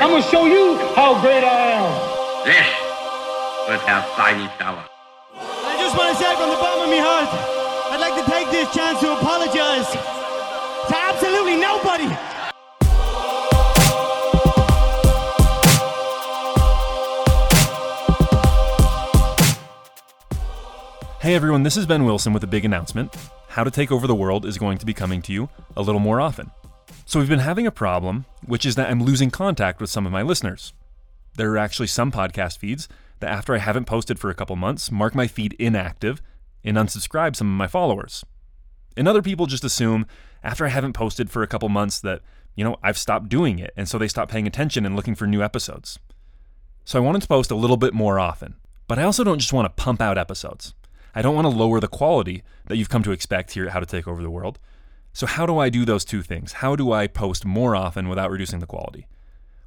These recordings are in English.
I'm gonna show you how great I am. This was our finest hour. I just want to say from the bottom of my heart, I'd like to take this chance to apologize to absolutely nobody. Hey everyone, this is Ben Wilson with a big announcement. How to Take Over the World is going to be coming to you a little more often. So, we've been having a problem, which is that I'm losing contact with some of my listeners. There are actually some podcast feeds that, after I haven't posted for a couple months, mark my feed inactive and unsubscribe some of my followers. And other people just assume, after I haven't posted for a couple months, that, you know, I've stopped doing it, and so they stop paying attention and looking for new episodes. So, I wanted to post a little bit more often, but I also don't just want to pump out episodes. I don't want to lower the quality that you've come to expect here at How to Take Over the World. So, how do I do those two things? How do I post more often without reducing the quality?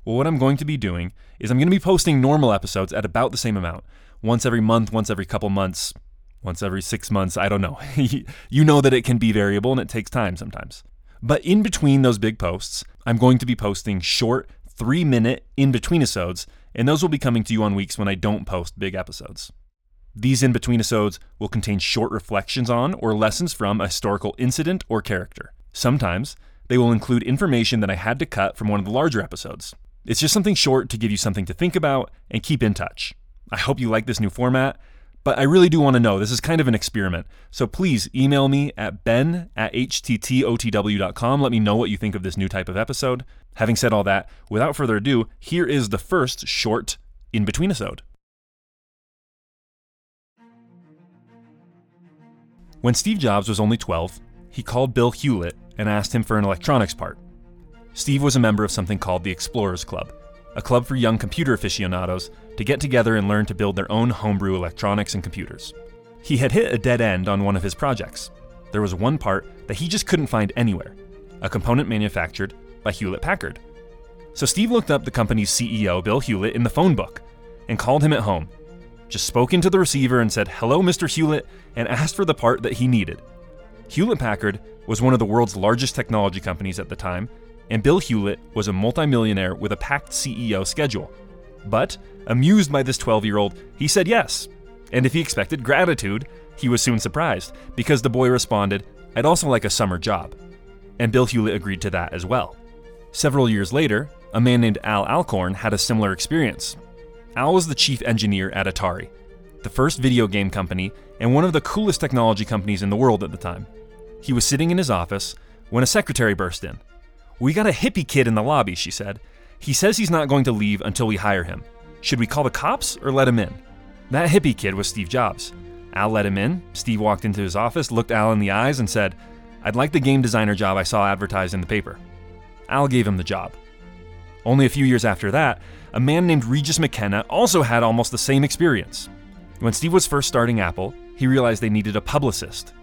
Well, what I'm going to be doing is I'm going to be posting normal episodes at about the same amount once every month, once every couple months, once every six months. I don't know. you know that it can be variable and it takes time sometimes. But in between those big posts, I'm going to be posting short, three minute in between episodes, and those will be coming to you on weeks when I don't post big episodes. These in between episodes will contain short reflections on or lessons from a historical incident or character. Sometimes they will include information that I had to cut from one of the larger episodes. It's just something short to give you something to think about and keep in touch. I hope you like this new format, but I really do want to know. This is kind of an experiment. So please email me at ben at httotw.com. Let me know what you think of this new type of episode. Having said all that, without further ado, here is the first short in between episode. When Steve Jobs was only 12, he called Bill Hewlett and asked him for an electronics part. Steve was a member of something called the Explorers Club, a club for young computer aficionados to get together and learn to build their own homebrew electronics and computers. He had hit a dead end on one of his projects. There was one part that he just couldn't find anywhere a component manufactured by Hewlett Packard. So Steve looked up the company's CEO, Bill Hewlett, in the phone book and called him at home just spoke into the receiver and said, Hello, Mr. Hewlett, and asked for the part that he needed. Hewlett Packard was one of the world's largest technology companies at the time, and Bill Hewlett was a multimillionaire with a packed CEO schedule. But, amused by this 12 year old, he said yes. And if he expected gratitude, he was soon surprised, because the boy responded, I'd also like a summer job. And Bill Hewlett agreed to that as well. Several years later, a man named Al Alcorn had a similar experience, Al was the chief engineer at Atari, the first video game company and one of the coolest technology companies in the world at the time. He was sitting in his office when a secretary burst in. We got a hippie kid in the lobby, she said. He says he's not going to leave until we hire him. Should we call the cops or let him in? That hippie kid was Steve Jobs. Al let him in. Steve walked into his office, looked Al in the eyes, and said, I'd like the game designer job I saw advertised in the paper. Al gave him the job. Only a few years after that, a man named Regis McKenna also had almost the same experience. When Steve was first starting Apple, he realized they needed a publicist.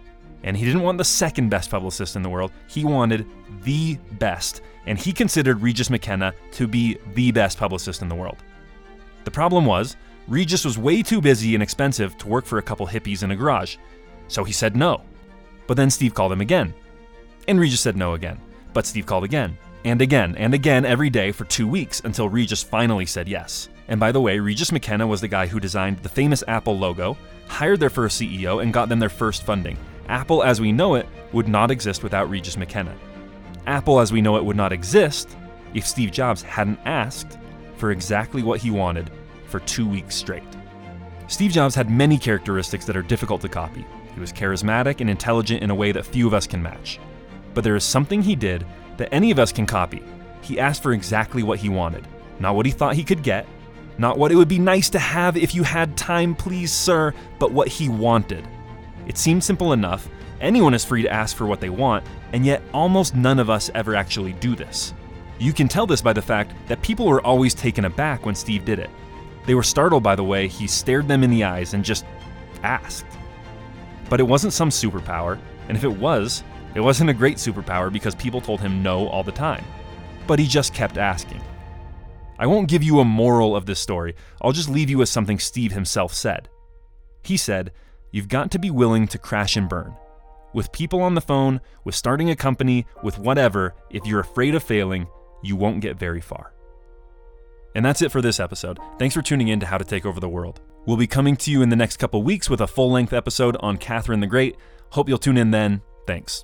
And he didn't want the second best publicist in the world, he wanted the best. And he considered Regis McKenna to be the best publicist in the world. The problem was, Regis was way too busy and expensive to work for a couple hippies in a garage, so he said no. But then Steve called him again. And Regis said no again. But Steve called again and again and again every day for two weeks until Regis finally said yes. And by the way, Regis McKenna was the guy who designed the famous Apple logo, hired their first CEO, and got them their first funding. Apple as we know it would not exist without Regis McKenna. Apple as we know it would not exist if Steve Jobs hadn't asked for exactly what he wanted for two weeks straight. Steve Jobs had many characteristics that are difficult to copy. He was charismatic and intelligent in a way that few of us can match. But there is something he did that any of us can copy. He asked for exactly what he wanted, not what he thought he could get, not what it would be nice to have if you had time, please, sir, but what he wanted. It seems simple enough. Anyone is free to ask for what they want, and yet almost none of us ever actually do this. You can tell this by the fact that people were always taken aback when Steve did it. They were startled by the way he stared them in the eyes and just asked. But it wasn't some superpower, and if it was, it wasn't a great superpower because people told him no all the time, but he just kept asking. I won't give you a moral of this story, I'll just leave you with something Steve himself said. He said, You've got to be willing to crash and burn. With people on the phone, with starting a company, with whatever, if you're afraid of failing, you won't get very far. And that's it for this episode. Thanks for tuning in to How to Take Over the World. We'll be coming to you in the next couple weeks with a full length episode on Catherine the Great. Hope you'll tune in then. Thanks.